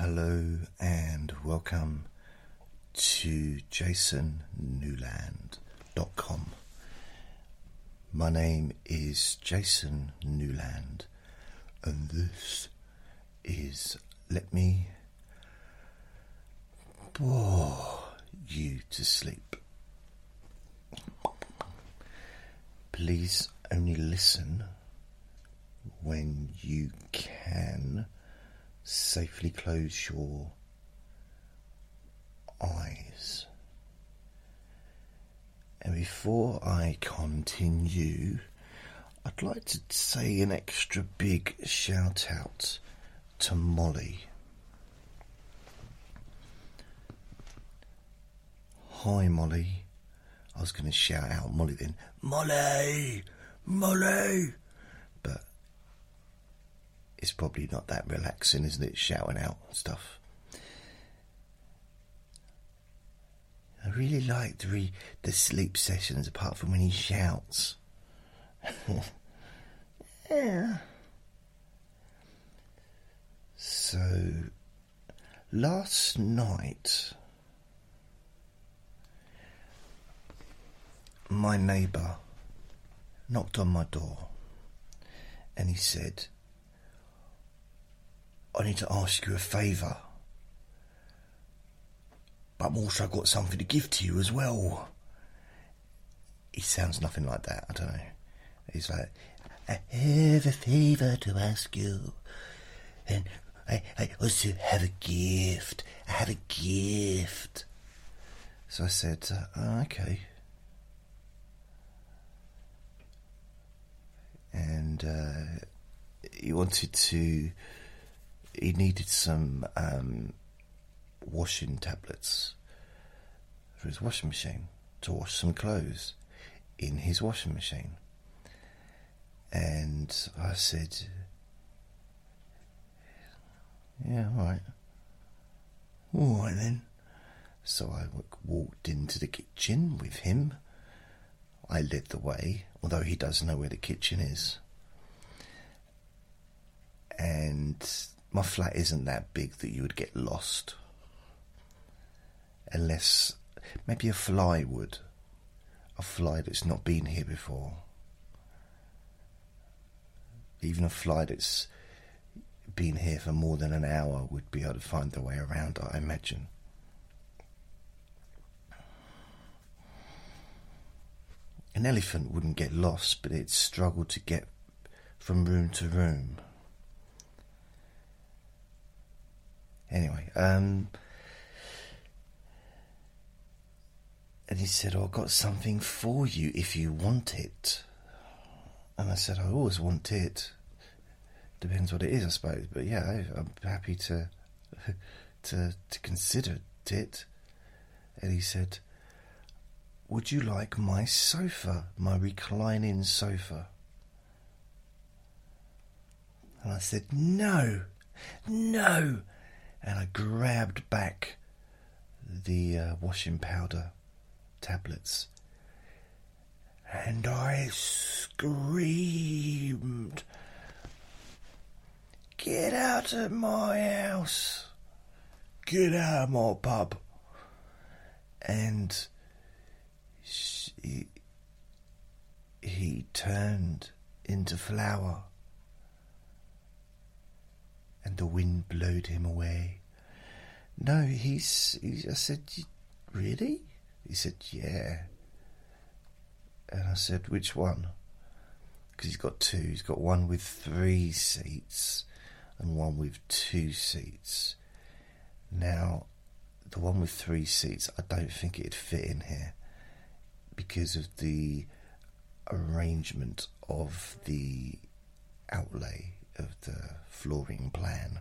Hello and welcome to jasonnewland.com. My name is Jason Newland, and this is Let Me Bore You to Sleep. Please only listen when you can safely close your eyes. And before I continue, I'd like to say an extra big shout out to Molly. Hi, Molly. I was going to shout out Molly then. Molly! Molly! It's probably not that relaxing, isn't it? Shouting out stuff. I really like the, re- the sleep sessions, apart from when he shouts. yeah. So, last night, my neighbour knocked on my door and he said, I need to ask you a favour. But I've also got something to give to you as well. He sounds nothing like that, I don't know. He's like, I have a favour to ask you. And I, I also have a gift. I have a gift. So I said, uh, okay. And uh, he wanted to he needed some um, washing tablets for his washing machine to wash some clothes in his washing machine. And I said, Yeah, all right. All right then. So I walked into the kitchen with him. I led the way, although he does know where the kitchen is. And my flat isn't that big that you would get lost. Unless maybe a fly would. A fly that's not been here before. Even a fly that's been here for more than an hour would be able to find their way around, I imagine. An elephant wouldn't get lost, but it'd struggle to get from room to room. Anyway, um, and he said, oh, I've got something for you if you want it. And I said, I always want it. Depends what it is, I suppose. But yeah, I, I'm happy to to to consider it. And he said, Would you like my sofa, my reclining sofa? And I said, No, no and I grabbed back the uh, washing powder tablets and I screamed, Get out of my house! Get out of my pub! And she, he turned into flour and the wind blowed him away. No, he's. He, I said, really? He said, yeah. And I said, which one? Because he's got two. He's got one with three seats and one with two seats. Now, the one with three seats, I don't think it'd fit in here because of the arrangement of the outlay of the flooring plan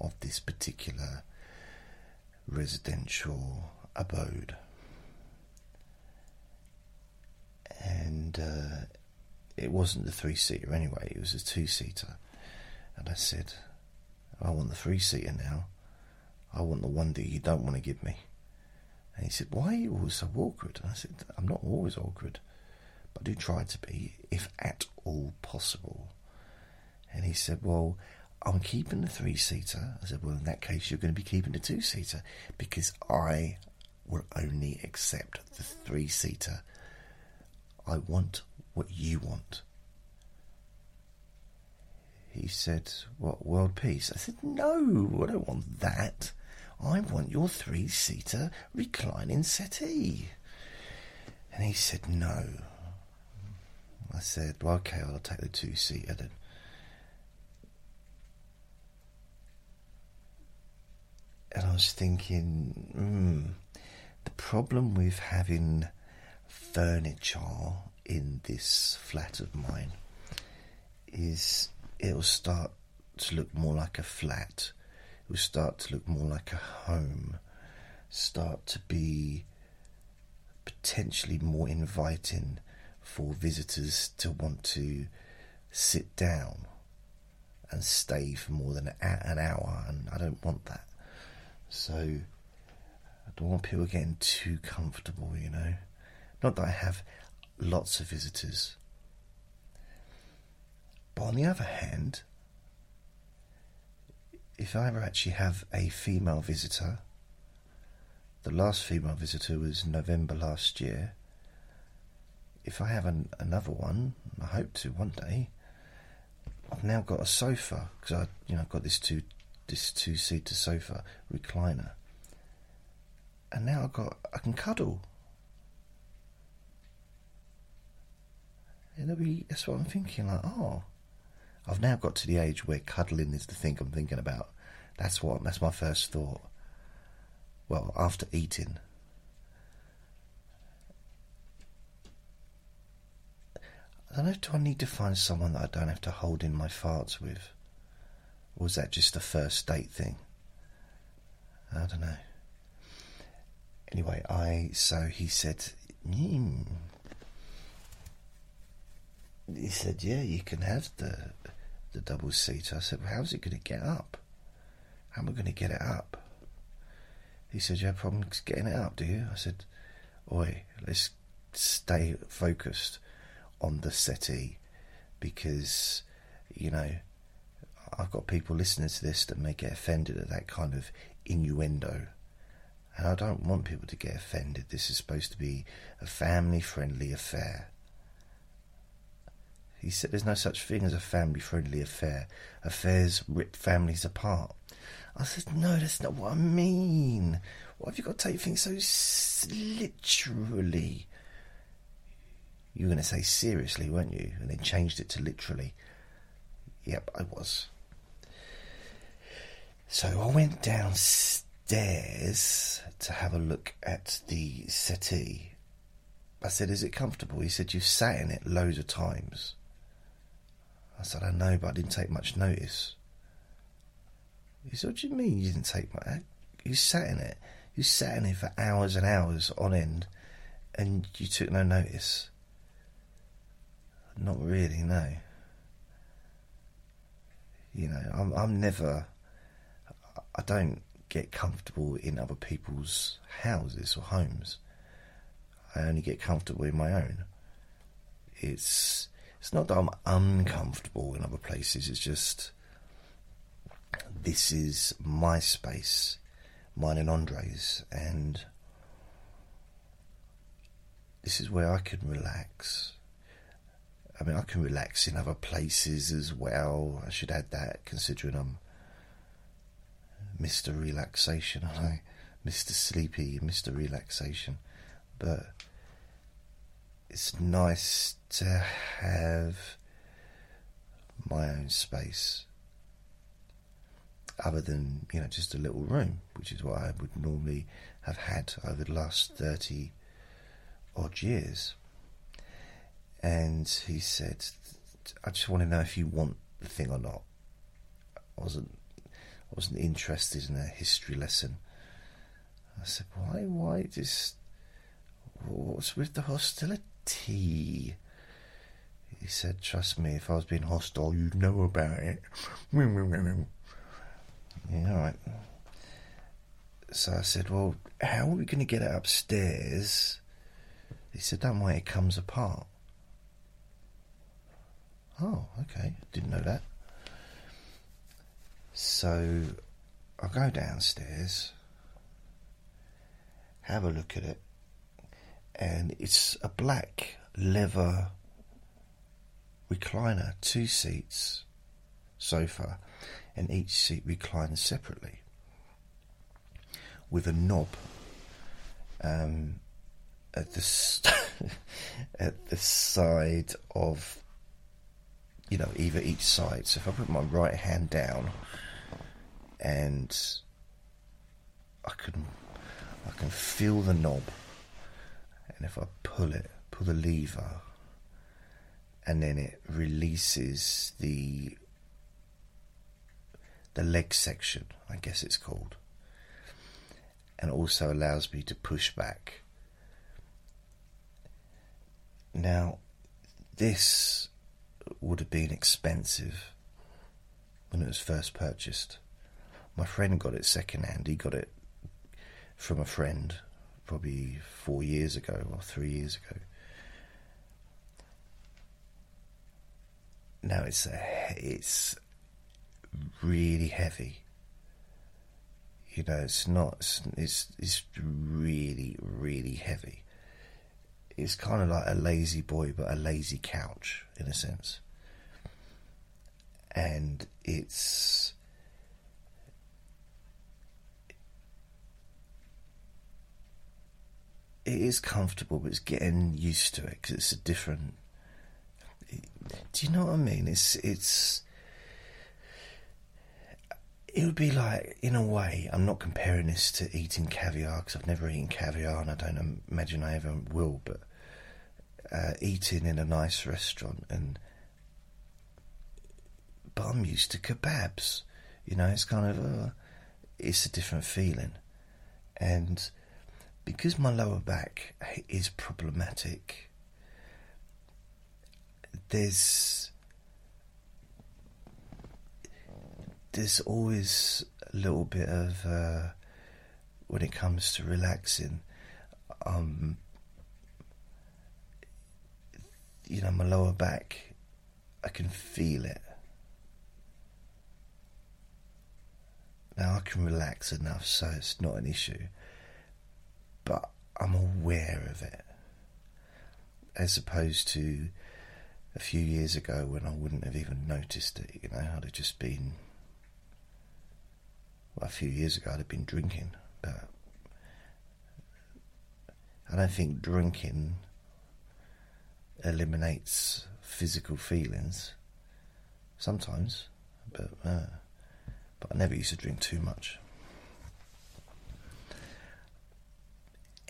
of this particular residential abode. And uh, it wasn't the three seater anyway, it was a two seater. And I said, I want the three seater now. I want the one that you don't want to give me. And he said, Why are you always so awkward? And I said, I'm not always awkward, but I do try to be, if at all possible. And he said, Well, I'm keeping the three seater. I said, Well, in that case, you're going to be keeping the two seater because I will only accept the three seater. I want what you want. He said, What, world peace? I said, No, I don't want that. I want your three seater reclining settee. And he said, No. I said, Well, okay, I'll take the two seater then. And I was thinking, hmm, the problem with having furniture in this flat of mine is it'll start to look more like a flat. It will start to look more like a home. Start to be potentially more inviting for visitors to want to sit down and stay for more than an hour, and I don't want that. So I don't want people getting too comfortable, you know. Not that I have lots of visitors. But on the other hand, if I ever actually have a female visitor, the last female visitor was November last year. If I have an, another one, I hope to one day. I've now got a sofa because I, you know, I've got this two, this two-seater sofa recliner, and now I've got I can cuddle. It'll be that's what I'm thinking. Like, oh, I've now got to the age where cuddling is the thing I'm thinking about. That's what that's my first thought. Well, after eating. I don't know, do I need to find someone that I don't have to hold in my farts with? Or was that just a first date thing? I don't know. Anyway, I so he said, mm. he said, yeah, you can have the the double seat. I said, well, how's it going to get up? How am I going to get it up? He said, you have problems getting it up, do you? I said, oi, let's stay focused on the settee because, you know, I've got people listening to this that may get offended at that kind of innuendo. And I don't want people to get offended. This is supposed to be a family friendly affair. He said there's no such thing as a family friendly affair. Affairs rip families apart. I said, no, that's not what I mean. Why have you got to take things so literally? You were going to say seriously, weren't you? And then changed it to literally. Yep, I was. So I went downstairs to have a look at the settee. I said, Is it comfortable? He said, You've sat in it loads of times. I said, I know, but I didn't take much notice. He said, What do you mean you didn't take much? You sat in it. You sat in it for hours and hours on end, and you took no notice. Not really, no. You know, I'm I'm never I don't get comfortable in other people's houses or homes. I only get comfortable in my own. It's it's not that I'm uncomfortable in other places, it's just this is my space, mine and Andre's, and this is where I can relax. I mean, I can relax in other places as well. I should add that, considering I'm Mr. Relaxation, I Mr. Sleepy, Mr. Relaxation. But it's nice to have my own space other than you know just a little room which is what I would normally have had over the last 30 odd years and he said I just want to know if you want the thing or not I wasn't wasn't interested in a history lesson. I said, why, why just, what's with the hostility? He said, trust me, if I was being hostile, you'd know about it. yeah, alright. So I said, well, how are we going to get it upstairs? He said, don't worry, it comes apart. Oh, okay, didn't know that. So I go downstairs, have a look at it, and it's a black leather recliner, two seats, sofa, and each seat reclines separately with a knob um, at the at the side of you know either each side. So if I put my right hand down and I can I can feel the knob, and if I pull it, pull the lever, and then it releases the the leg section, I guess it's called, and also allows me to push back. Now, this would have been expensive when it was first purchased. My friend got it second hand. He got it from a friend probably four years ago or three years ago. Now it's a, it's really heavy. You know, it's not. It's, it's really really heavy. It's kind of like a lazy boy, but a lazy couch in a sense. And it's it is comfortable, but it's getting used to it because it's a different. Do you know what I mean? It's it's. It would be like, in a way, I'm not comparing this to eating caviar because I've never eaten caviar and I don't imagine I ever will. But uh, eating in a nice restaurant and but I'm used to kebabs. You know, it's kind of uh, it's a different feeling, and because my lower back is problematic, there's there's always a little bit of uh, when it comes to relaxing. Um, you know, my lower back, I can feel it. Now I can relax enough so it's not an issue, but I'm aware of it. As opposed to a few years ago when I wouldn't have even noticed it, you know, I'd have just been. Well, a few years ago I'd have been drinking, but I don't think drinking eliminates physical feelings. Sometimes, but uh, but I never used to drink too much.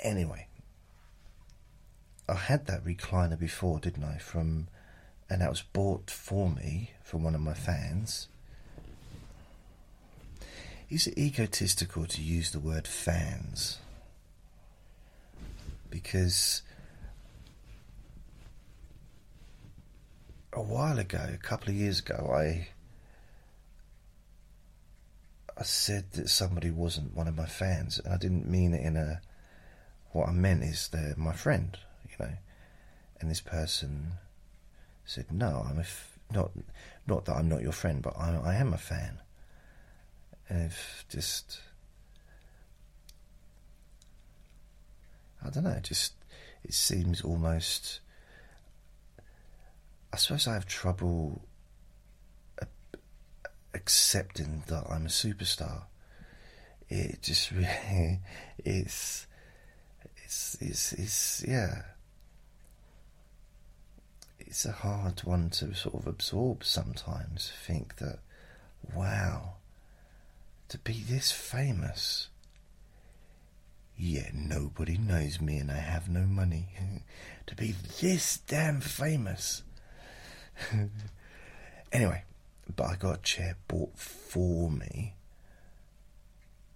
Anyway, I had that recliner before, didn't I? From and that was bought for me from one of my fans. Is it egotistical to use the word fans? Because a while ago, a couple of years ago, I I said that somebody wasn't one of my fans, and I didn't mean it in a. What I meant is they're my friend, you know, and this person said, "No, I'm a f- not not that I'm not your friend, but I, I am a fan." And if just, I don't know, just it seems almost I suppose I have trouble accepting that I'm a superstar. It just really, it's, it's, it's, it's, yeah. It's a hard one to sort of absorb sometimes. Think that, wow, to be this famous. Yeah, nobody knows me and I have no money. to be this damn famous anyway, but I got a chair bought for me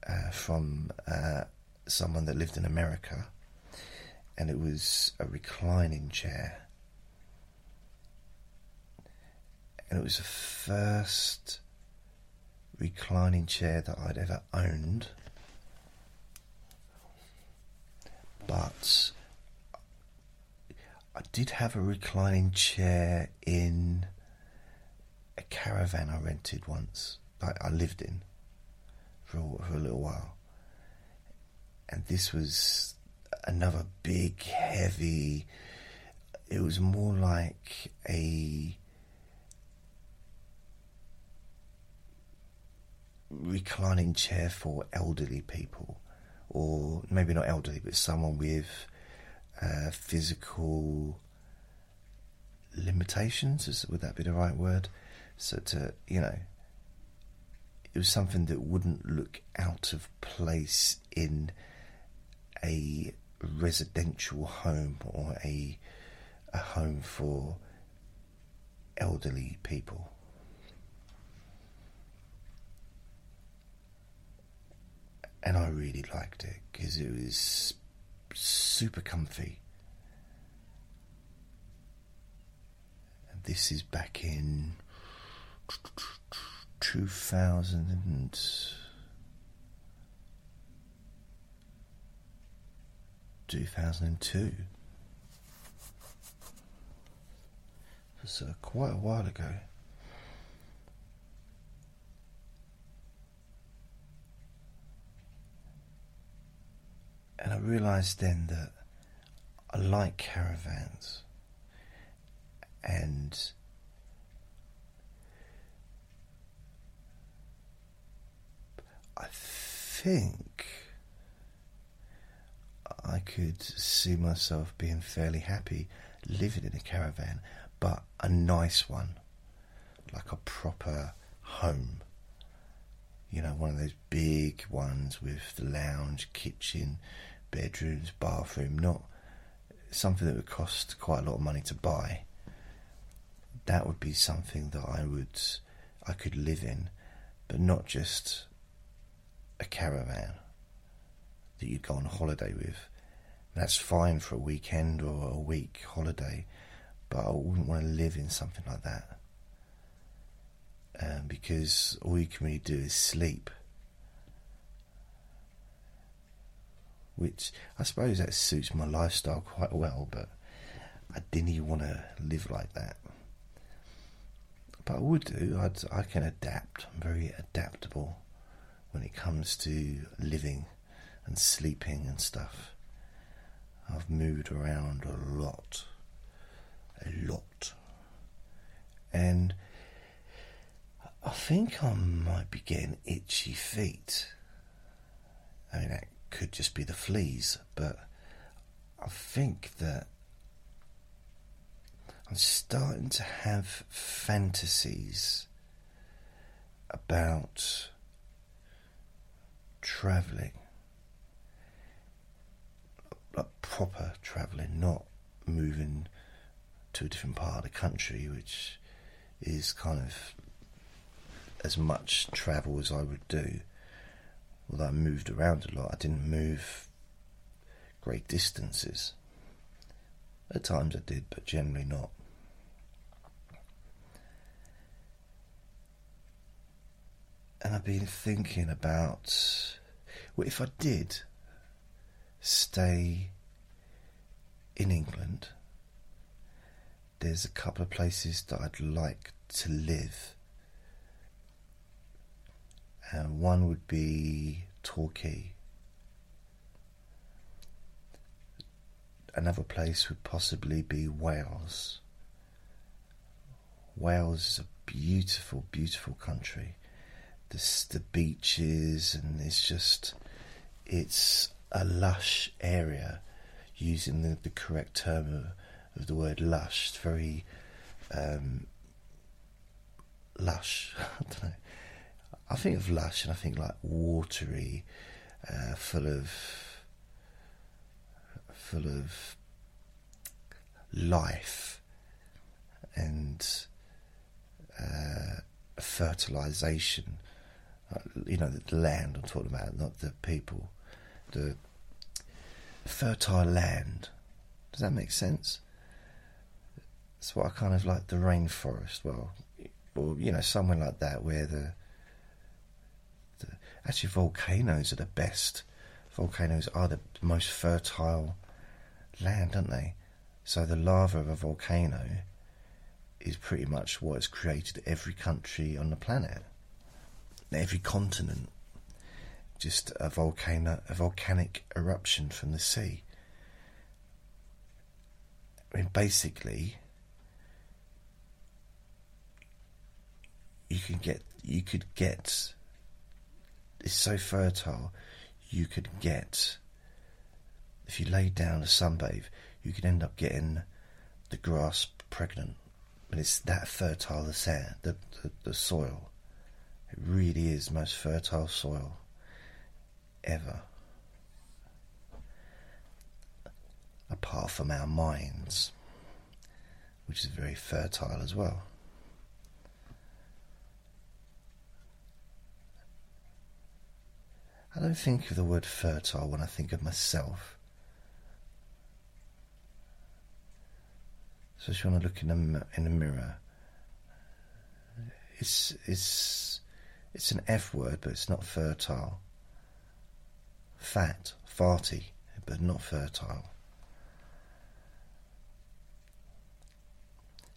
uh, from uh, someone that lived in America, and it was a reclining chair. And it was the first reclining chair that I'd ever owned. But I did have a reclining chair in a caravan I rented once. like I lived in for a, for a little while, and this was another big, heavy. It was more like a reclining chair for elderly people, or maybe not elderly, but someone with uh, physical limitations. Is, would that be the right word? So to you know, it was something that wouldn't look out of place in a residential home or a a home for elderly people. And I really liked it because it was super comfy. And this is back in 2000 and 2002. It's uh, quite a while ago. And I realised then that I like caravans and I think I could see myself being fairly happy living in a caravan, but a nice one, like a proper home. You know, one of those big ones with the lounge, kitchen, bedrooms, bathroom, not something that would cost quite a lot of money to buy. That would be something that I would I could live in, but not just a caravan that you'd go on holiday with. That's fine for a weekend or a week holiday, but I wouldn't want to live in something like that. Um, because all you can really do is sleep. Which I suppose that suits my lifestyle quite well, but I didn't even want to live like that. But I would do. I'd, I can adapt. I'm very adaptable when it comes to living and sleeping and stuff. I've moved around a lot. A lot. And I think I might be getting itchy feet. I mean, that could just be the fleas, but I think that I'm starting to have fantasies about travelling, like proper travelling, not moving to a different part of the country, which is kind of as much travel as I would do. Although I moved around a lot, I didn't move great distances. At times I did, but generally not. And I've been thinking about well, if I did stay in England, there's a couple of places that I'd like to live. And one would be Torquay. Another place would possibly be Wales. Wales is a beautiful, beautiful country the, the beaches, and it's just it's a lush area, using the, the correct term of, of the word lush. It's very um, lush. I don't know. I think of lush, and I think like watery, uh, full of full of life and uh, fertilization you know, the land I'm talking about, not the people, the fertile land. Does that make sense? It's what I kind of like the rainforest. Well, or you know, somewhere like that where the, the actually volcanoes are the best. Volcanoes are the most fertile land, aren't they? So the lava of a volcano is pretty much what has created every country on the planet every continent, just a volcano, a volcanic eruption from the sea. I mean, basically, you can get, you could get. It's so fertile, you could get. If you lay down a sunbathe, you could end up getting the grass pregnant. But it's that fertile the sand, the, the, the soil. It really is most fertile soil ever. Apart from our minds, which is very fertile as well. I don't think of the word fertile when I think of myself. Especially when I look in the in the mirror. It's it's it's an F word, but it's not fertile. Fat, farty, but not fertile.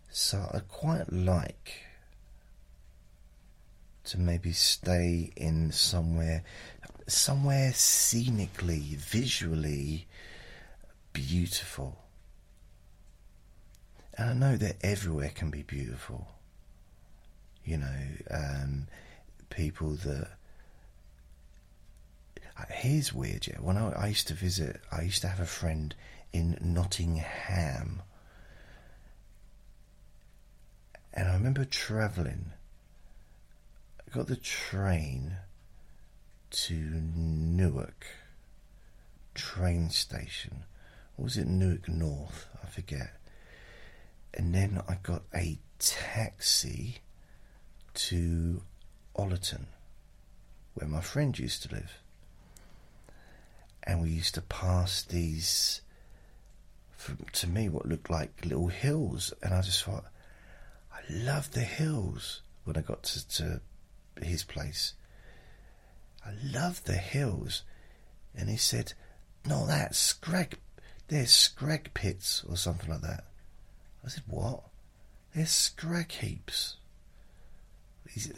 So I quite like to maybe stay in somewhere somewhere scenically, visually beautiful. And I know that everywhere can be beautiful. You know, um, people that. Here's weird, yeah. When I, I used to visit, I used to have a friend in Nottingham. And I remember travelling. I got the train to Newark train station. Was it Newark North? I forget. And then I got a taxi to Ollerton, where my friend used to live. And we used to pass these, to me, what looked like little hills. And I just thought, I love the hills when I got to, to his place. I love the hills. And he said, No, that's scrag. There's scrag pits or something like that. I said, What? There's scrag heaps.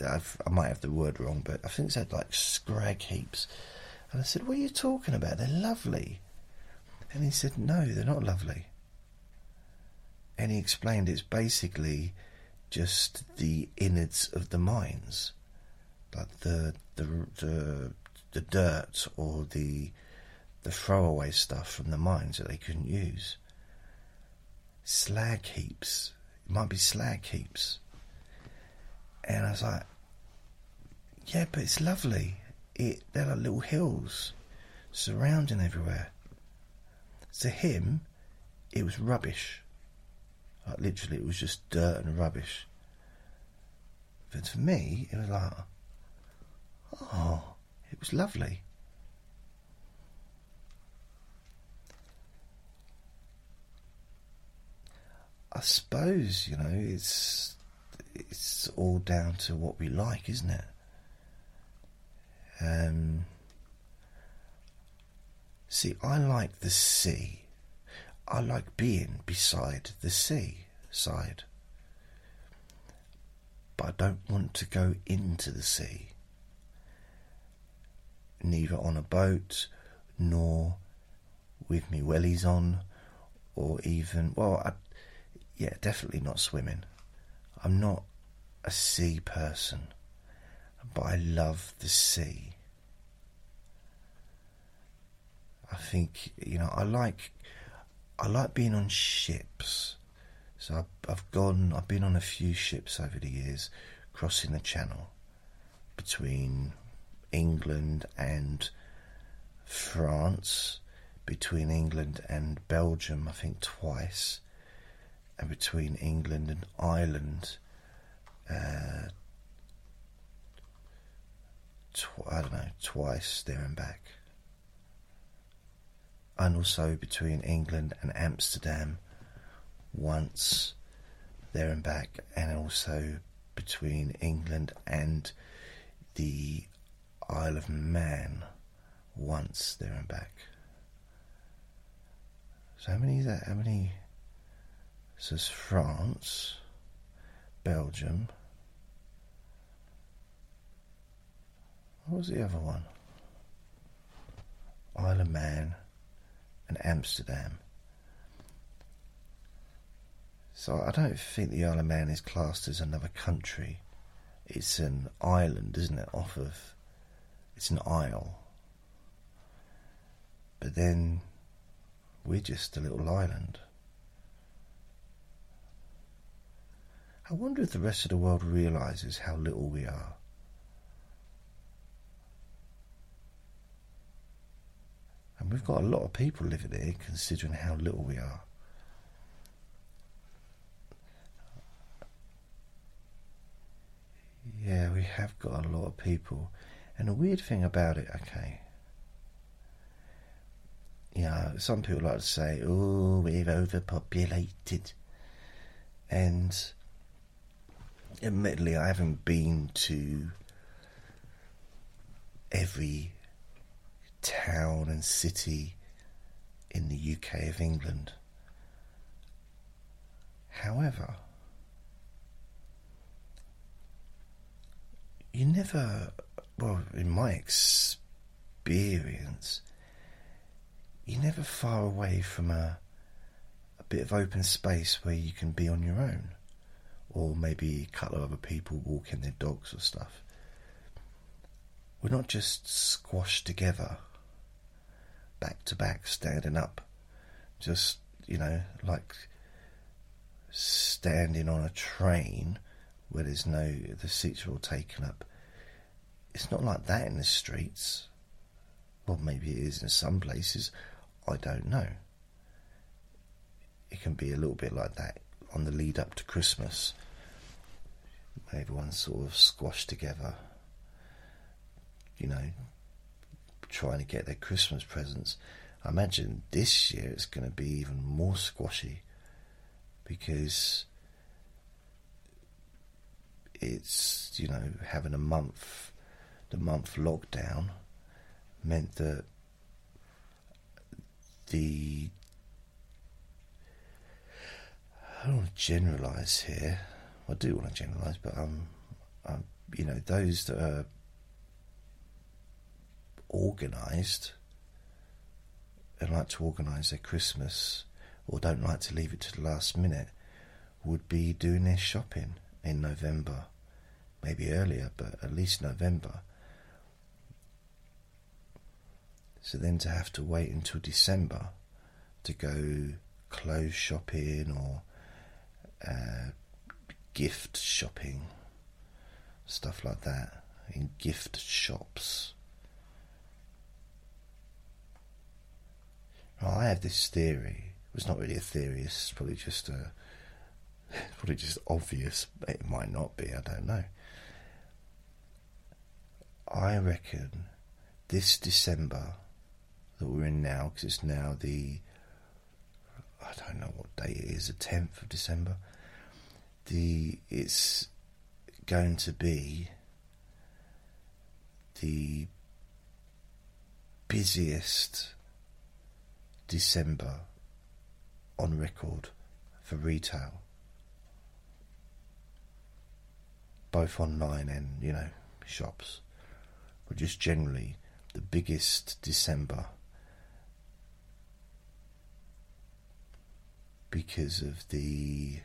i might have the word wrong, but I think it said like scrag heaps. And I said, What are you talking about? They're lovely. And he said, No, they're not lovely. And he explained it's basically just the innards of the mines like the the the the dirt or the the throwaway stuff from the mines that they couldn't use. Slag heaps. It might be slag heaps. And I was like, yeah, but it's lovely. It like little hills surrounding everywhere. To him, it was rubbish. Like literally, it was just dirt and rubbish. But for me, it was like, Oh, it was lovely. I suppose you know it's it's all down to what we like, isn't it? Um, see, I like the sea. I like being beside the sea side, but I don't want to go into the sea neither on a boat nor with me wellies on, or even, well, I, yeah, definitely not swimming. I'm not a sea person, but I love the sea. I think you know I like I like being on ships. So I've, I've gone I've been on a few ships over the years, crossing the Channel between England and France, between England and Belgium, I think twice, and between England and Ireland, uh, tw- I don't know, twice there and back. And also between England and Amsterdam, once there and back, and also between England and the Isle of Man once there and back. So how many is that? How many? So it's France, Belgium, What was the other one? Isle of Man and Amsterdam. So I don't think the Isle of Man is classed as another country. It's an island, isn't it? Off of. It's an isle. But then we're just a little island. I wonder if the rest of the world realizes how little we are. We've got a lot of people living here considering how little we are. Yeah, we have got a lot of people. And the weird thing about it, okay. Yeah, some people like to say, oh, we've overpopulated. And admittedly, I haven't been to every town and city in the UK of England. However, you never, well, in my experience, you're never far away from a, a bit of open space where you can be on your own, or maybe a couple of other people walking their dogs or stuff. We're not just squashed together, back to back, standing up, just, you know, like standing on a train where there's no, the seats are all taken up. It's not like that in the streets. Well, maybe it is in some places. I don't know. It can be a little bit like that on the lead up to Christmas. Everyone's sort of squashed together you know, trying to get their Christmas presents. I imagine this year it's going to be even more squashy because it's, you know, having a month, the month lockdown meant that the I don't want to generalise here. I do want to generalise, but um, um, you know, those that are organised and like to organise their Christmas or don't like to leave it to the last minute would be doing their shopping in November, maybe earlier, but at least November. So then to have to wait until December to go clothes shopping or uh, gift shopping, stuff like that, in gift shops Oh, I have this theory. It's not really a theory. It's probably just a, probably just obvious. It might not be. I don't know. I reckon this December that we're in now, because it's now the, I don't know what day it is, the tenth of December. The it's going to be the busiest December on record for retail, both online and you know shops, but just generally the biggest December because of the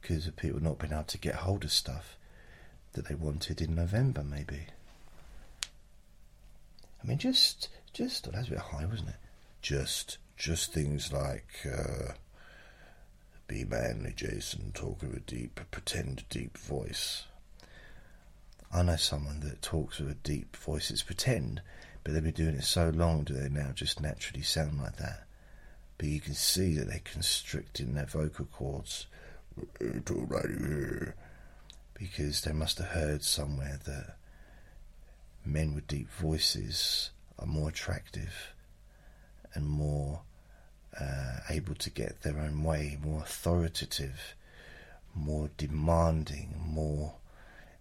because of people not being able to get hold of stuff that they wanted in November, maybe. I mean, just just that's a bit high, wasn't it? Just just things like uh, be manly, Jason, talk with a deep, pretend deep voice. I know someone that talks with a deep voice. It's pretend, but they've been doing it so long, do they now just naturally sound like that? But you can see that they're constricting their vocal cords. Because they must have heard somewhere that men with deep voices are more attractive and more uh, able to get their own way, more authoritative, more demanding, more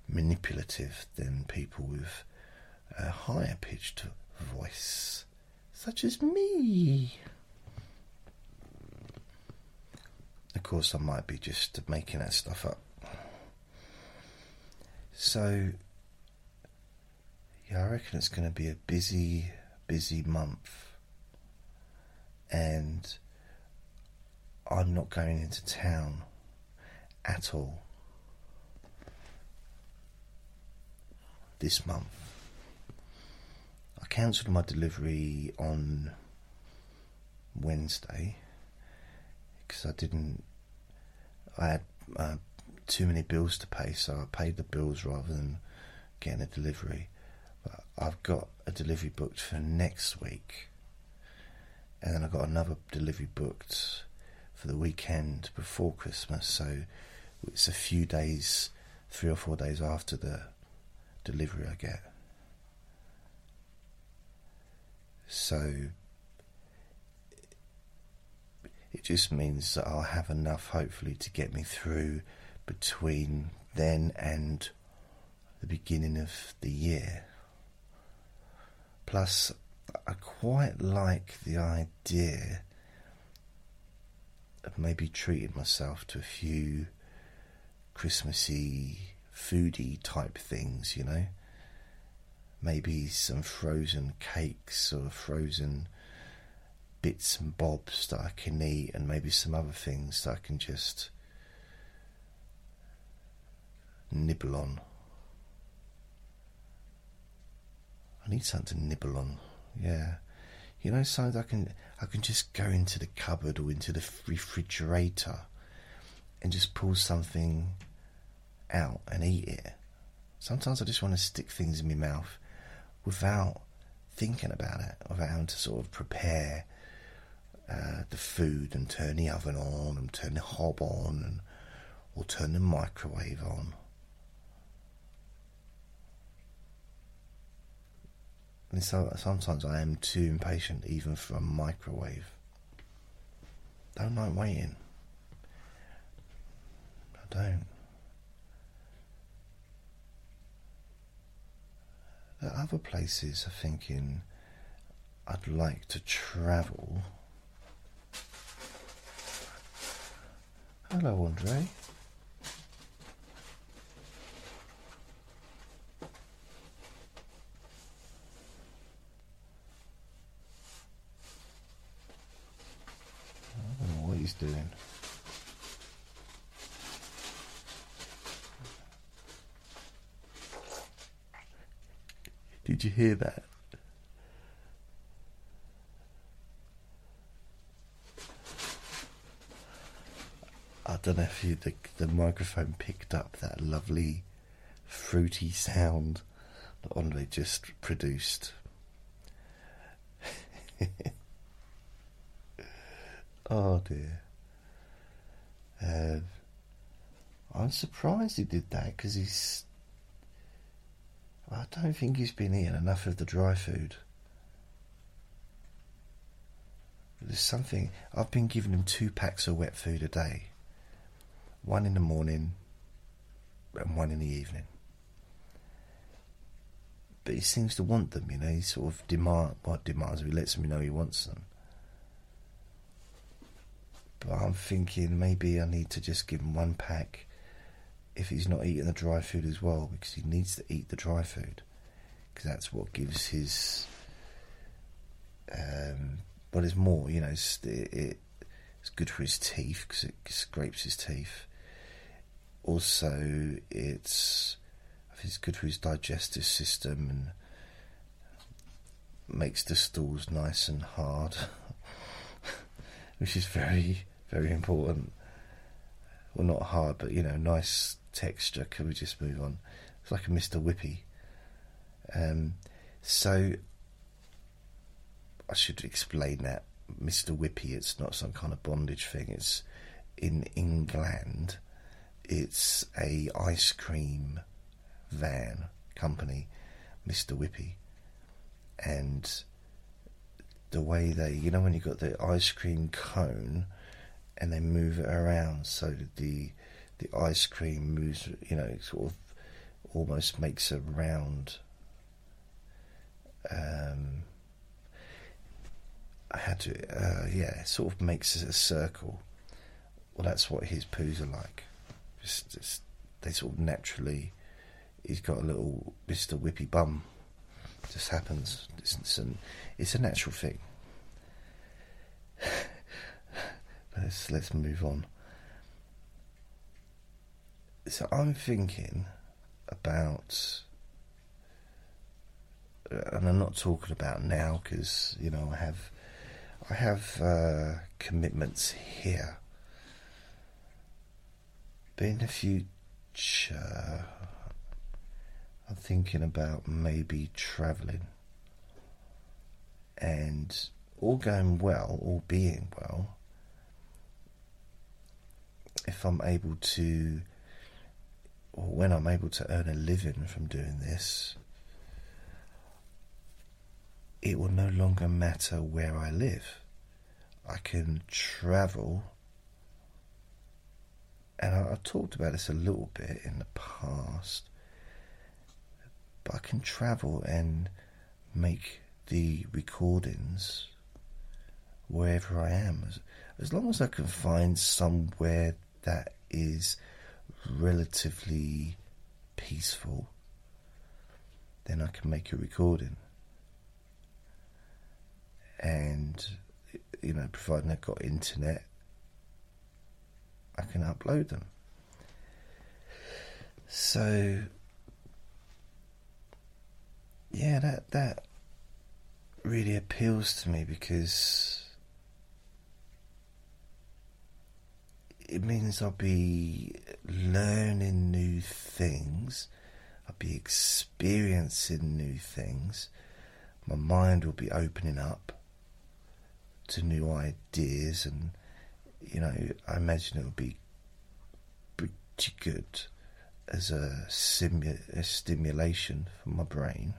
manipulative than people with a higher pitched voice, such as me. Of course, I might be just making that stuff up. So, I reckon it's going to be a busy, busy month. And I'm not going into town at all this month. I cancelled my delivery on Wednesday because I didn't. I had uh, too many bills to pay, so I paid the bills rather than getting a delivery. I've got a delivery booked for next week, and then I've got another delivery booked for the weekend before Christmas. So it's a few days, three or four days after the delivery I get. So it just means that I'll have enough, hopefully, to get me through between then and the beginning of the year. Plus, I quite like the idea of maybe treating myself to a few Christmassy, foodie type things, you know. Maybe some frozen cakes or frozen bits and bobs that I can eat, and maybe some other things that I can just nibble on. Need something to nibble on. Yeah, you know, something I can I can just go into the cupboard or into the refrigerator and just pull something out and eat it. Sometimes I just want to stick things in my mouth without thinking about it, without having to sort of prepare uh, the food and turn the oven on and turn the hob on and or turn the microwave on. And so sometimes I am too impatient even for a microwave. Don't like waiting. I don't. There are other places I'm thinking I'd like to travel. Hello, Andre. I don't know what he's doing. Did you hear that? I don't know if you, the, the microphone picked up that lovely fruity sound that Andre just produced. oh dear. Uh, I'm surprised he did that because he's. I don't think he's been eating enough of the dry food. There's something. I've been giving him two packs of wet food a day one in the morning and one in the evening. But he seems to want them, you know, he sort of demand what demands, he lets me know he wants them. But I'm thinking maybe I need to just give him one pack if he's not eating the dry food as well, because he needs to eat the dry food, because that's what gives his. Um, there's more, you know. It's, it, it's good for his teeth because it scrapes his teeth. Also, it's it's good for his digestive system and makes the stools nice and hard, which is very very important. Well, not hard, but you know, nice texture. Can we just move on? It's like a Mr. Whippy. Um, so I should explain that Mr. Whippy. It's not some kind of bondage thing. It's in England. It's a ice cream van company, Mr. Whippy, and the way they, you know, when you got the ice cream cone and they move it around so that the the ice cream moves, you know, sort of almost makes a round. Um, I had to, uh, yeah, sort of makes a circle. Well, that's what his poos are like. Just, just they sort of naturally. He's got a little Mister Whippy bum. Just happens. It's, it's, an, it's a natural thing. let's let's move on. So I'm thinking about, and I'm not talking about now because you know I have I have uh, commitments here. But in the future, I'm thinking about maybe travelling and all going well, all being well, if I'm able to, or when I'm able to earn a living from doing this, it will no longer matter where I live. I can travel, and I, have talked about this a little bit in the past, but I can travel and make the recordings wherever I am, as, as long as I can find somewhere that is relatively peaceful, then I can make a recording and you know, providing I've got internet, I can upload them. So yeah, that that really appeals to me because it means I'll be learning new things, I'll be experiencing new things, my mind will be opening up to new ideas, and you know, I imagine it'll be pretty good as a, simu- a stimulation for my brain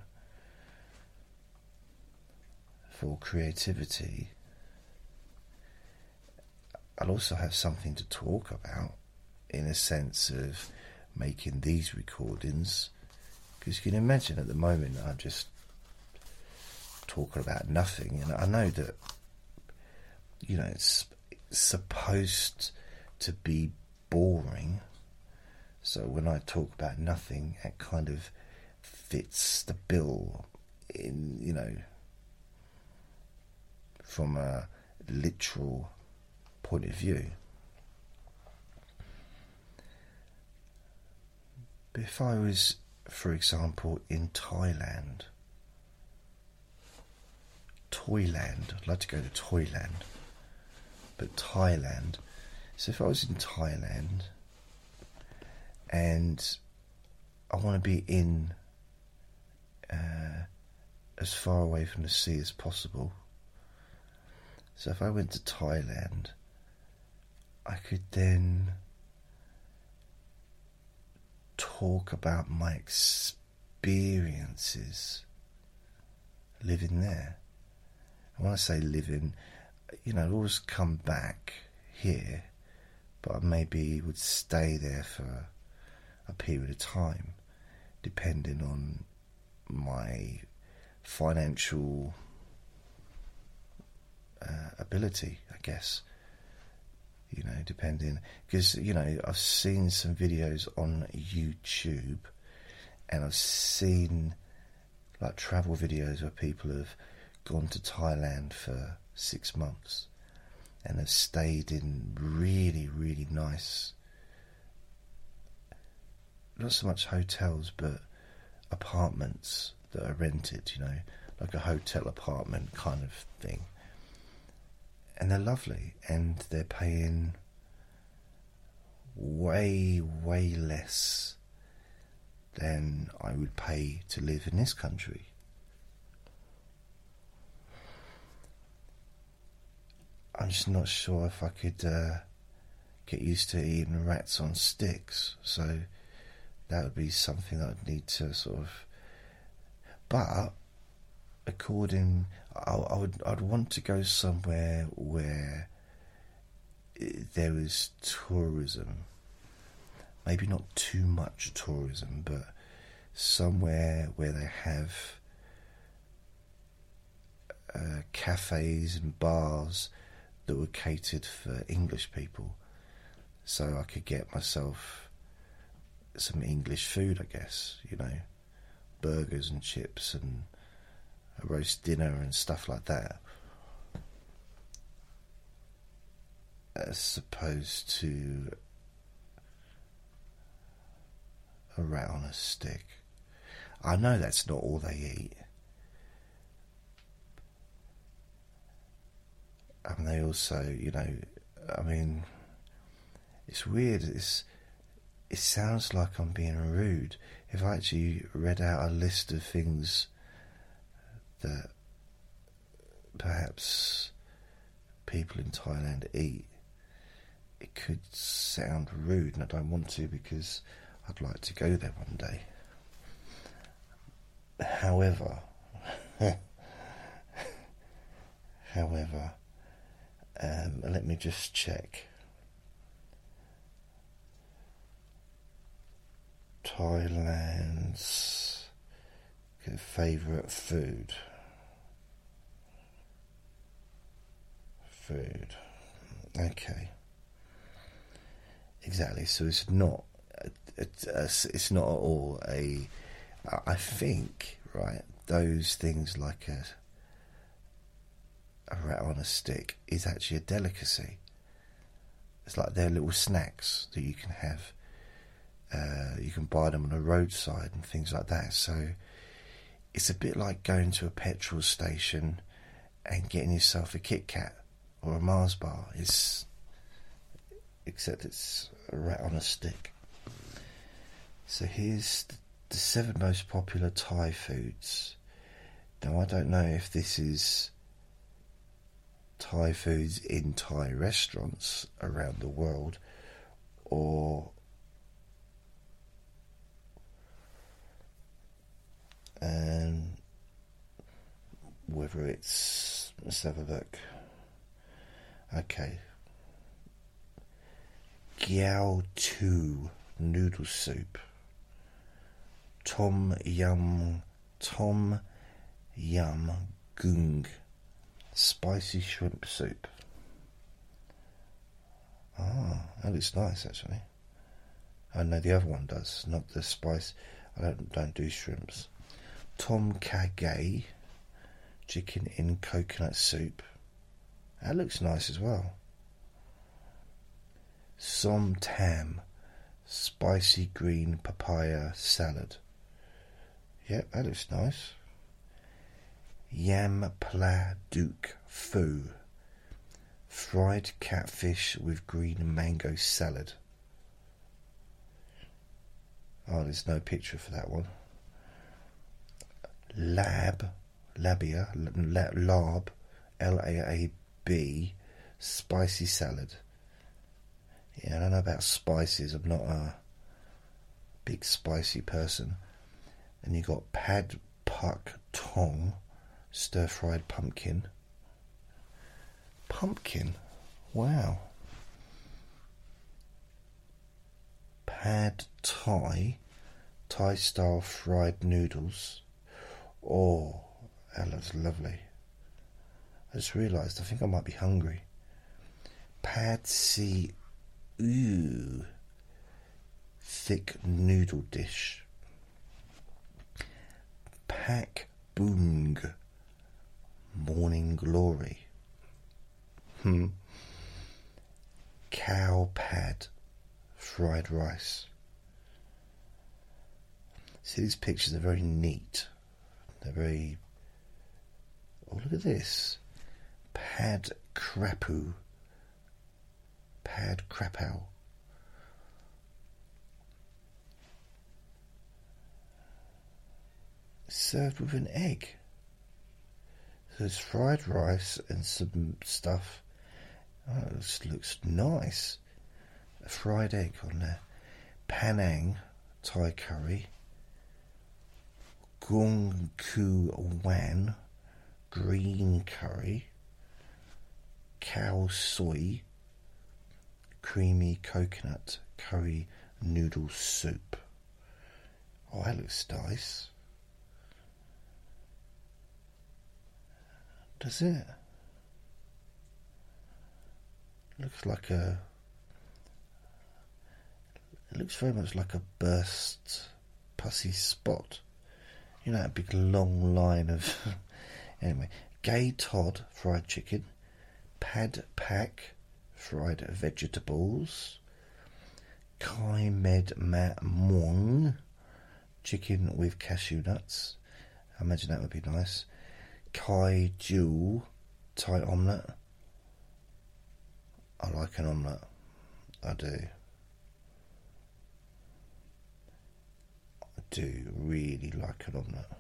for creativity. I'll also have something to talk about in a sense of making these recordings because you can imagine at the moment I'm just talking about nothing and I know that you know, it's supposed to be boring. So when I talk about nothing, it kind of fits the bill in, you know, from a literal point of view. But if I was, for example, in Thailand, Toyland, I'd like to go to Toyland but Thailand. So if I was in Thailand and I want to be in uh, as far away from the sea as possible. So if I went to Thailand, I could then talk about my experiences living there. And when I say living, you know, always come back here, but I maybe would stay there for a period of time, depending on my financial uh, ability, I guess. You know, depending because you know I've seen some videos on YouTube, and I've seen like travel videos where people have gone to Thailand for six months and have stayed in really, really nice, not so much hotels, but apartments that are rented, you know, like a hotel apartment kind of thing. And they're lovely and they're paying way, way less than I would pay to live in this country. I'm just not sure if I could uh, get used to eating rats on sticks. So that would be something that I'd need to sort of. But according, I, I would I'd want to go somewhere where there is tourism. Maybe not too much tourism, but somewhere where they have uh, cafes and bars that were catered for English people, so I could get myself some English food, I guess, you know, burgers and chips and a roast dinner and stuff like that, as opposed to a rat on a stick. I know that's not all they eat. And they also, you know, I mean, it's weird. It's it sounds like I'm being rude. If I actually read out a list of things that perhaps people in Thailand eat, it could sound rude, and I don't want to because I'd like to go there one day. However, however, um, let me just check. Thailand's favourite food. Food. Okay. Exactly. So it's not. It's, it's not at all a. I think right. Those things like a a rat on a stick is actually a delicacy. It's like they're little snacks that you can have uh, you can buy them on the roadside and things like that. So it's a bit like going to a petrol station and getting yourself a Kit Kat or a Mars bar. It's except it's a rat on a stick. So here's the seven most popular Thai foods. Now I don't know if this is Thai foods in Thai restaurants around the world or and whether it's let's have a look. Okay. Giao Tu noodle soup. Tom Yum Tom Yum Goong spicy shrimp soup. Ah, that looks nice actually. I know the other one does, not the spice. I don't don't do shrimps tom kha gai, chicken in coconut soup. That looks nice as well. Som tam, spicy green papaya salad. Yep, that looks nice. Yam pla duke Foo fried catfish with green mango salad. Oh, there's no picture for that one lab, labia, lab, L A B, spicy salad. Yeah, I don't know about spices. I'm not a big spicy person. And you got pad puck tong, stir fried pumpkin. Pumpkin? Wow. Pad Thai, Thai style fried noodles. Oh, that looks lovely. I just realised I think I might be hungry. Pad see ooh thick noodle dish. Pak boong morning glory. Hmm. Cow pad fried rice. See these pictures are very neat. They're very. Oh, look at this. Pad Krapu. Pad Krapow. Served with an egg. There's fried rice and some stuff. Oh, this looks nice. A fried egg on there. Panang Thai curry. Gung Ku Wan, green curry, cow soy, creamy coconut curry noodle soup. Oh, that looks nice. Does it? Looks like a. It looks very much like a burst pussy spot you know, a big long line of Anyway, Gay Todd fried chicken, Pad Pak fried vegetables, Kai Med Ma Muang chicken with cashew nuts. I imagine that would be nice. Kai Ju Thai omelette. I like an omelette. I do. I do really like an omelette.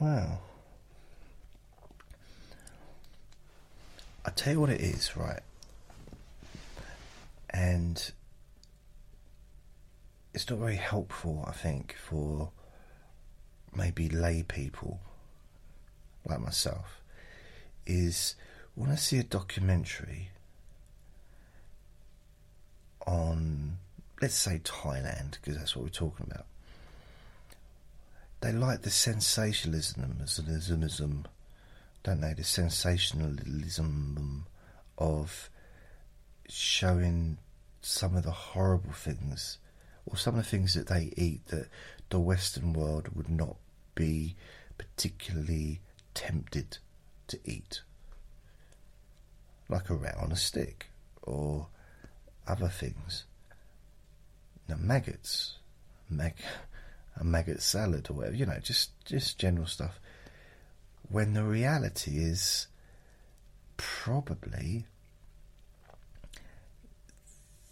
Wow. I tell you what it is, right? And it's not very helpful, I think, for maybe lay people like myself. Is when I see a documentary on, let's say, Thailand, because that's what we're talking about they like the sensationalism, don't they? The sensationalism of showing some of the horrible things or some of the things that they eat that the Western world would not be particularly tempted to eat. Like a rat on a stick or other things. Now, maggots, mag- a maggot salad or whatever, you know, just just general stuff. When the reality is probably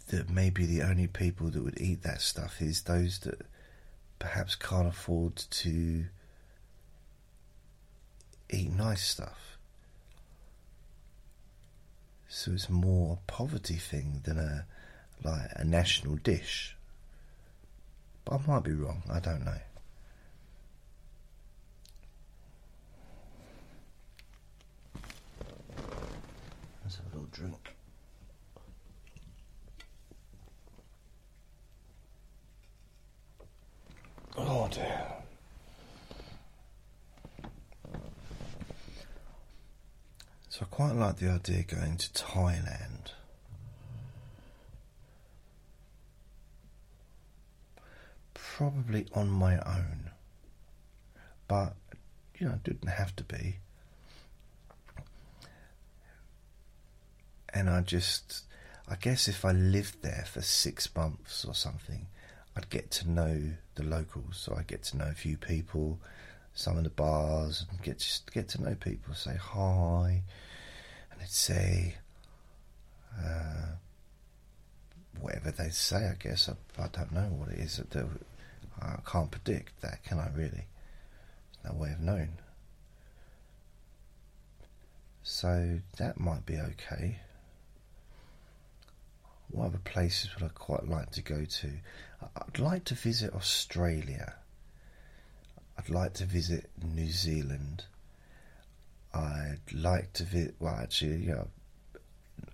that maybe the only people that would eat that stuff is those that perhaps can't afford to eat nice stuff. So it's more a poverty thing than a like a national dish. But I might be wrong, I don't know. Let's have a little drink. Oh dear. So I quite like the idea of going to Thailand. probably on my own, but you know, it didn't have to be. And I just, I guess if I lived there for six months or something, I'd get to know the locals. So I'd get to know a few people, some of the bars, and get just get to know people. Say hi, and they'd say uh, whatever they say. I guess I, I don't know what it is that I can't predict that, can I really? There's no way of knowing. So that might be okay. What other places would I quite like to go to? I'd like to visit Australia. I'd like to visit New Zealand. I'd like to visit, well, actually, know,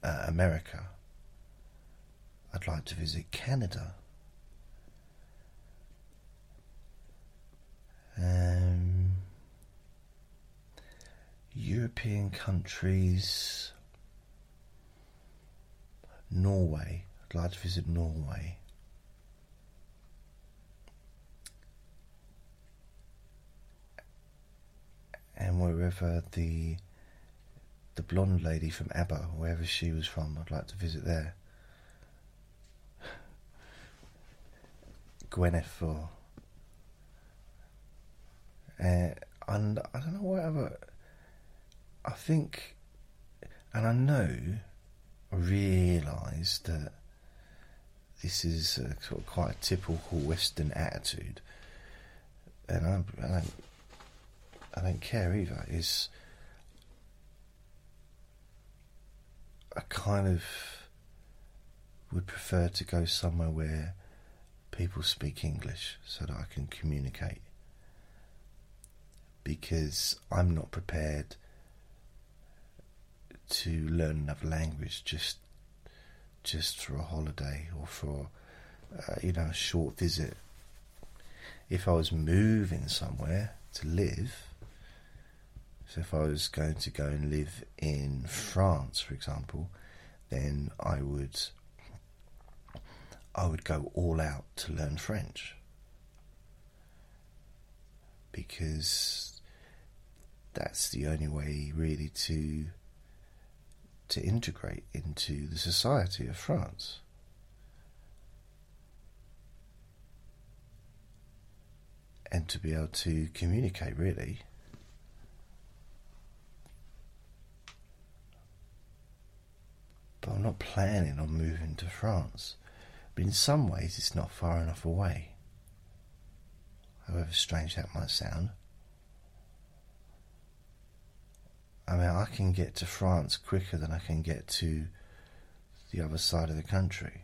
uh, America. I'd like to visit Canada. Um, European countries, Norway. I'd like to visit Norway. And wherever the the blonde lady from ABBA, wherever she was from, I'd like to visit there. Gwyneth or uh, and I don't know whatever. I think, and I know, realise that this is a, sort of quite a typical Western attitude, and I, I don't, I don't care either. Is I kind of would prefer to go somewhere where people speak English so that I can communicate because I'm not prepared to learn another language just just for a holiday or for uh, you know a short visit. If I was moving somewhere to live, so if I was going to go and live in France, for example, then I would I would go all out to learn French because that's the only way really to to integrate into the society of France. And to be able to communicate, really. But I'm not planning on moving to France. But in some ways, it's not far enough away. However strange that might sound. I mean, I can get to France quicker than I can get to the other side of the country.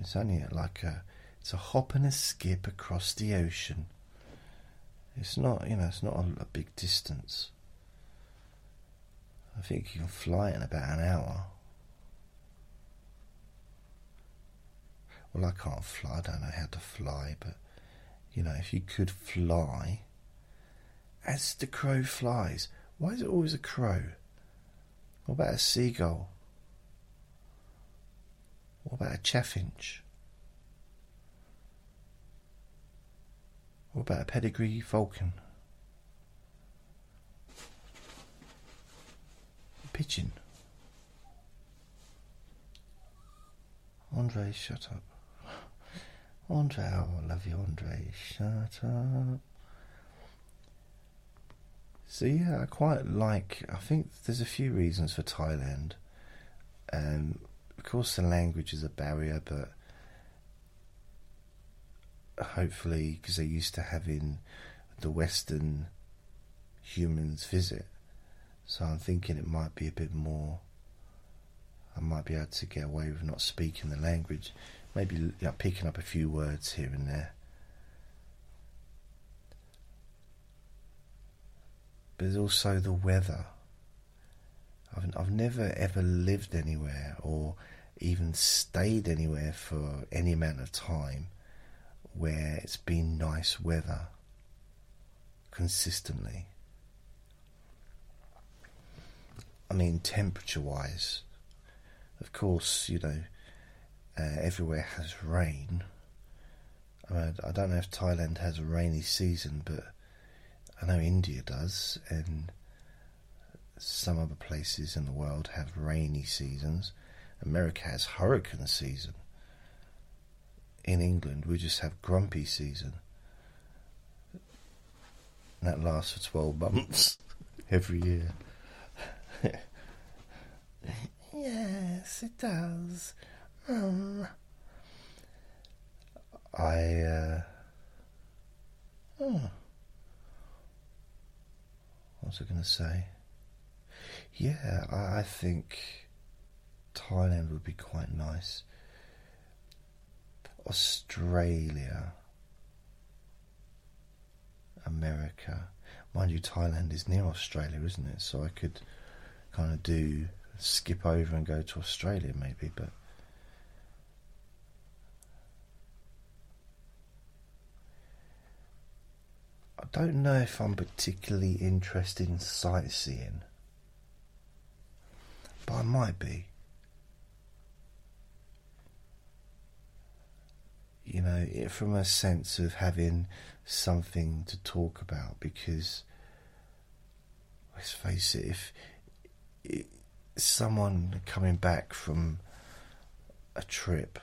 It's only like a, it's a hop and a skip across the ocean. It's not, you know, it's not a, a big distance. I think you can fly in about an hour. Well, I can't fly, I don't know how to fly, but you know, if you could fly, as the crow flies, why is it always a crow? What about a seagull? What about a chaffinch? What about a pedigree falcon? A pigeon? Andre, shut up. Andre, oh, I love you, Andre. Shut up. So yeah, I quite like. I think there's a few reasons for Thailand. Um, of course, the language is a barrier, but hopefully, because they're used to having the Western humans visit, so I'm thinking it might be a bit more. I might be able to get away with not speaking the language, maybe you know, picking up a few words here and there. But there's also the weather. I've, I've never ever lived anywhere or even stayed anywhere for any amount of time where it's been nice weather consistently. I mean, temperature wise, of course, you know, uh, everywhere has rain. I, mean, I don't know if Thailand has a rainy season, but I know India does, and some other places in the world have rainy seasons. America has hurricane season. In England, we just have grumpy season. And that lasts for 12 months every year. yes, it does. Um, I, uh, oh, what was I going to say? Yeah, I, I think Thailand would be quite nice. Australia, America. Mind you, Thailand is near Australia, isn't it? So I could kind of do skip over and go to Australia maybe, but I don't know if I'm particularly interested in sightseeing, but I might be. You know, from a sense of having something to talk about, because let's face it, if, if someone coming back from a trip,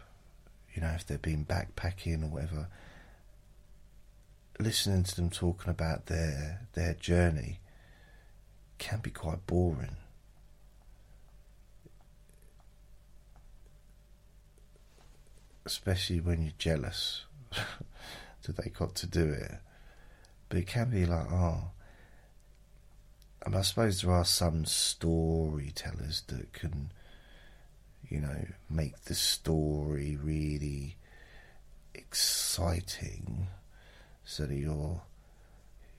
you know, if they've been backpacking or whatever, listening to them talking about their their journey can be quite boring. Especially when you're jealous that they got to do it. But it can be like, oh, and I suppose there are some storytellers that can, you know, make the story really exciting so that you're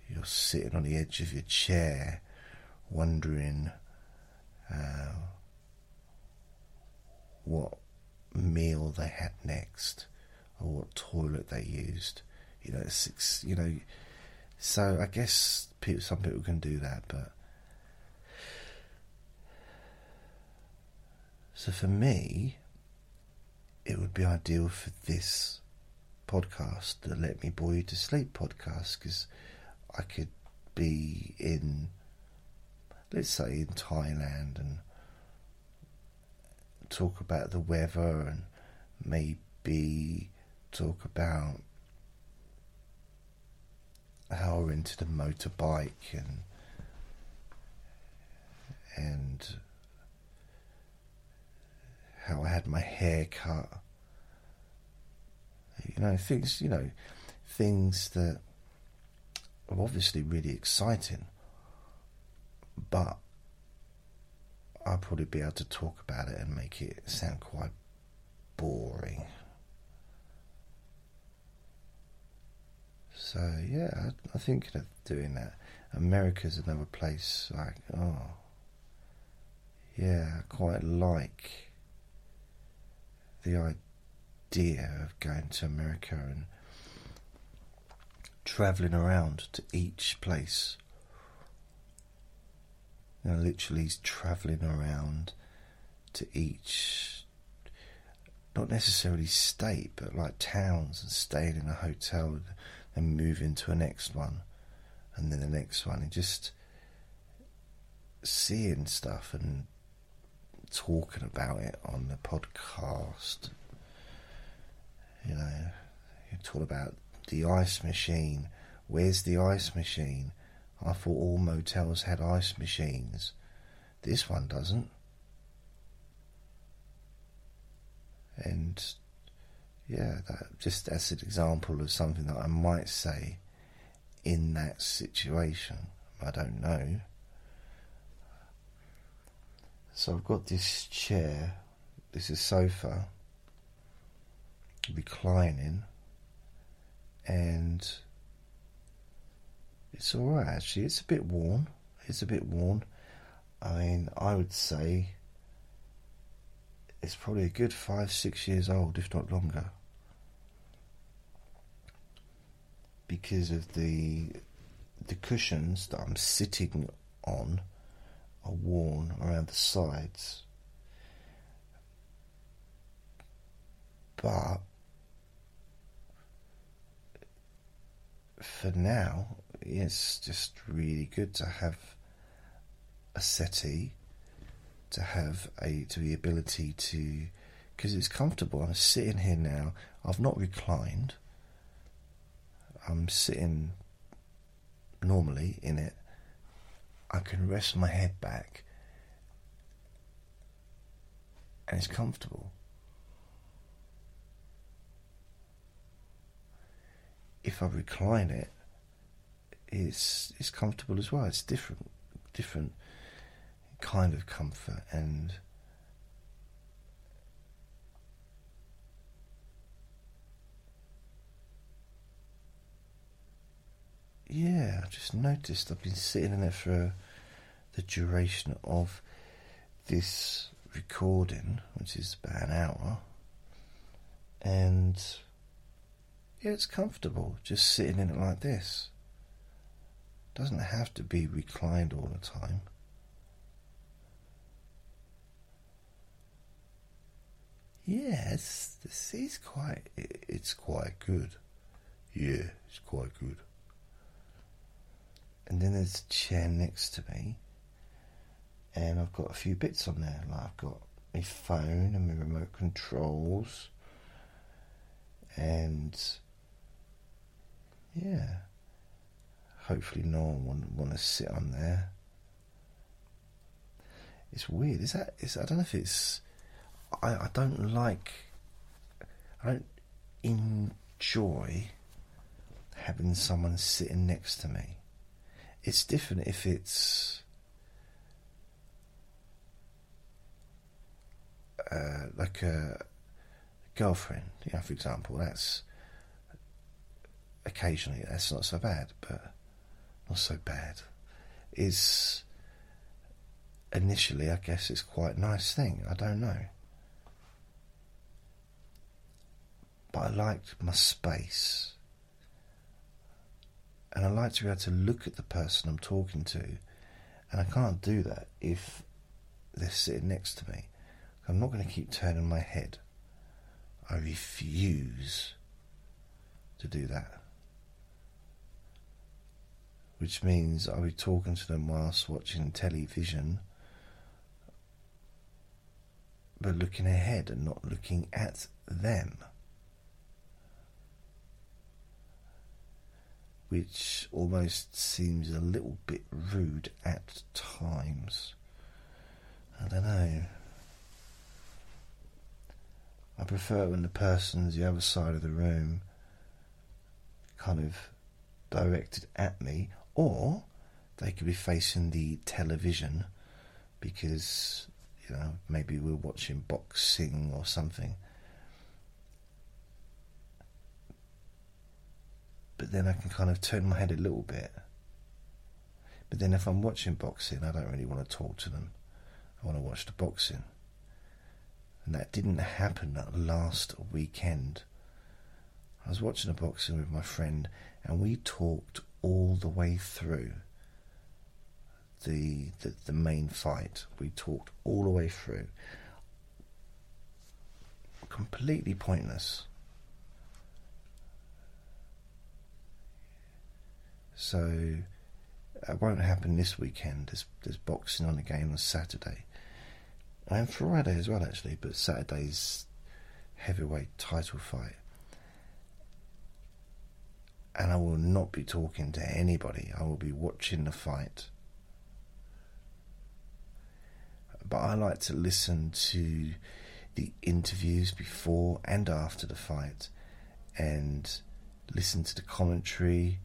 you're sitting on the edge of your chair wondering uh, what meal they had next or what toilet they used. You know it's, you know so I guess people, some people can do that but so for me it would be ideal for this podcast, the Let Me Bore You to Sleep podcast, because I could be in, let's say, in Thailand and talk about the weather and maybe talk about how I rented a motorbike and and how I had my hair cut. You know, things, you know, things that are obviously really exciting, but I'll probably be able to talk about it and make it sound quite boring. So yeah, I, think of doing that. America's another place like oh yeah, I quite like the idea of going to America and traveling around to each place. You know, literally traveling around to each, not necessarily state, but like towns and staying in a hotel and moving to a next one and then the next one and just seeing stuff and talking about it on the podcast. You know, you talk about the ice machine. Where's the ice machine? I thought all motels had ice machines. This one doesn't. And yeah, that just as an example of something that I might say in that situation. I don't know. So I've got this chair, this is sofa, reclining, and it's alright actually. It's a bit worn. It's a bit worn. I mean, I would say it's probably a good five, six years old, if not longer. Because of the the cushions that I'm sitting on are worn around the sides. But for now, it's just really good to have a settee, to have a to the ability to, because it's comfortable. I'm sitting here now. I've not reclined. I'm sitting normally in it, I can rest my head back and it's comfortable. If I recline it, it's it's comfortable as well. It's different, different kind of comfort, and yeah, I just noticed I've been sitting in there for the duration of this recording, which is about an hour, and yeah, it's comfortable just sitting in it like this. Doesn't have to be reclined all the time. Yes, this is quite. It's quite good. Yeah, it's quite good and then there's a chair next to me, and I've got a few bits on there. Like I've got my phone and my remote controls, and yeah, hopefully no one would want to sit on there. It's weird. Is that? Is I don't know if it's. I I don't like. I don't enjoy having someone sitting next to me it's different if it's uh, like a girlfriend, you know, for example. That's occasionally that's not so bad, but not so bad. Is initially, I guess, it's quite a nice thing. I don't know. But I liked my space and I like to be able to look at the person I'm talking to, and I can't do that if they're sitting next to me. I'm not going to keep turning my head. I refuse to do that. Which means I'll be talking to them whilst watching television, but looking ahead and not looking at them. Which almost seems a little bit rude at times. I don't know. I prefer when the person's the other side of the room kind of directed at me, or they could be facing the television because, you know, maybe we're watching boxing or something. But then I can kind of turn my head a little bit. But then if I'm watching boxing, I don't really want to talk to them. I want to watch the boxing. And that didn't happen that last weekend. I was watching a boxing with my friend, and we talked the way through the, the the main fight. We talked all the way through. Completely pointless. So it won't happen this weekend. There's there's boxing on again on Saturday and Friday as well, actually. But Saturday's heavyweight title fight, and I will not be talking to anybody. I will be watching the fight. But I like to listen to the interviews before and after the fight, and listen to the commentary,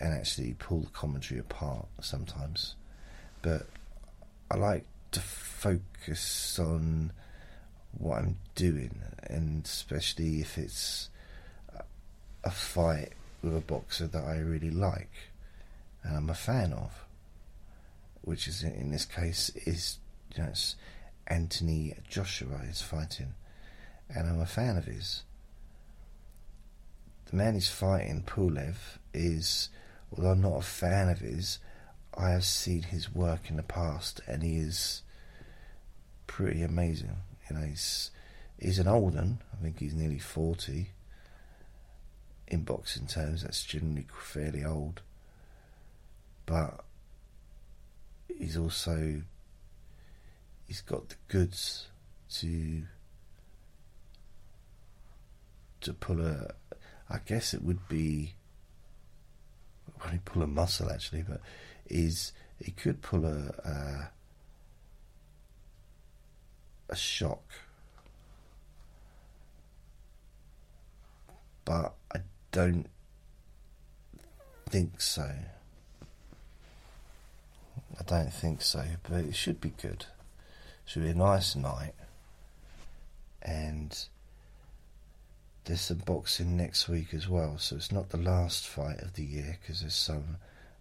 and actually pull the commentary apart sometimes. But I like to focus on what I'm doing, and especially if it's a fight with a boxer that I really like and I'm a fan of, which is in this case is you know, Anthony Joshua is fighting, and I'm a fan of his. The man he's fighting, Pulev, is although I'm not a fan of his, I have seen his work in the past, and he is pretty amazing. You know, he's he's an old one. I think he's nearly forty. In boxing terms, that's generally fairly old. But he's also he's got the goods to to pull a. I guess it would be. Well, he pull a muscle actually, but is he could pull a, a a shock. But I don't think so. I don't think so, but it should be good. It should be a nice night. And there's some boxing next week as well, so it's not the last fight of the year because there's some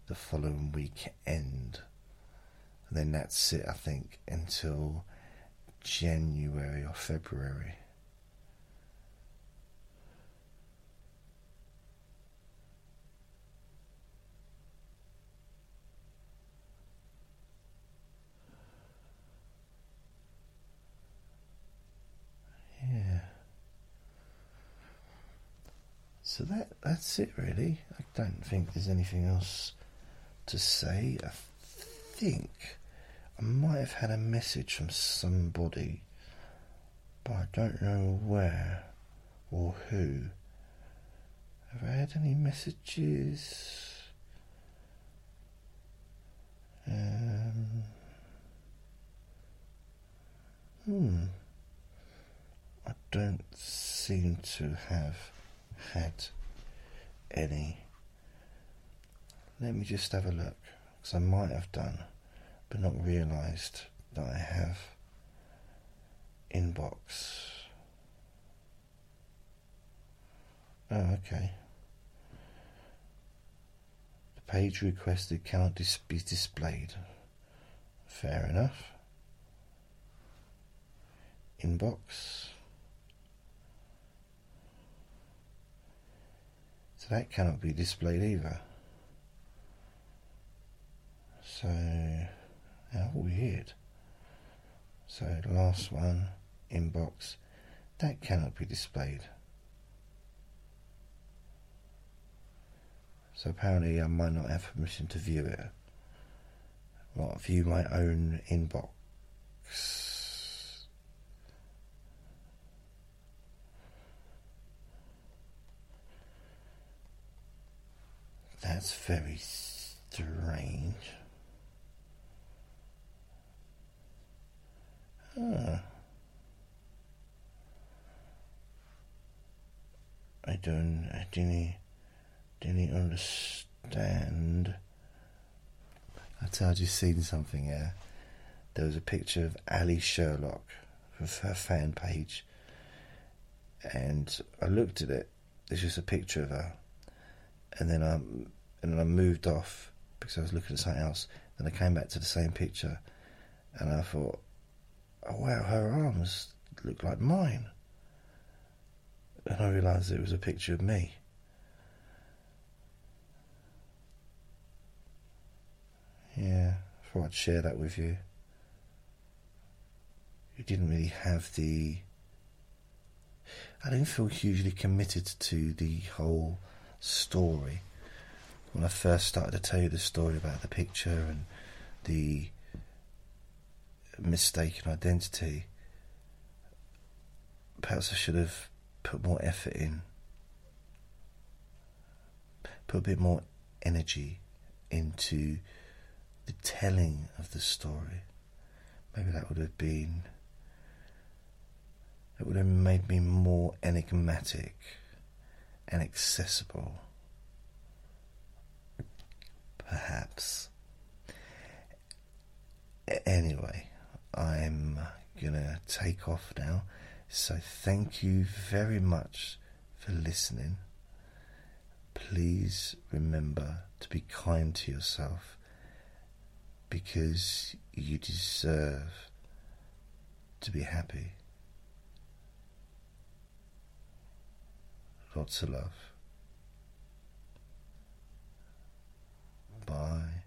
the following weekend. And then that's it, I think, until January or February. So that that's it really. I don't think there's anything else to say. I think I might have had a message from somebody, but I don't know where or who. Have I had any messages? Um, hmm. I don't seem to have had any. Let me just have a look, because I might have done but not realized that I have inbox. Oh, okay. The page requested cannot dis- be displayed. Fair enough. Inbox. That cannot be displayed either. So. How weird. So, last one, inbox. that cannot be displayed. So apparently, I might not have permission to view it. Well, view my own inbox. That's very strange. Huh. I don't, I didn't, didn't understand. I told you seen something, yeah? There was a picture of Ali Sherlock of her fan page, and I looked at it. It's just a picture of her, and then I, and then I moved off because I was looking at something else. Then I came back to the same picture, and I thought, oh wow, her arms look like mine. And I realised it was a picture of me. Yeah, I thought I'd share that with you. You didn't really have the. I didn't feel hugely committed to the whole story when I first started to tell you the story about the picture and the mistaken identity. Perhaps I should have put more effort in, put a bit more energy into the telling of the story. Maybe that would have been. It would have made me more enigmatic and accessible. Perhaps. Anyway, I'm uh, gonna take off now. So, thank you very much for listening. Please remember to be kind to yourself because you deserve to be happy. Lots of love. Bye.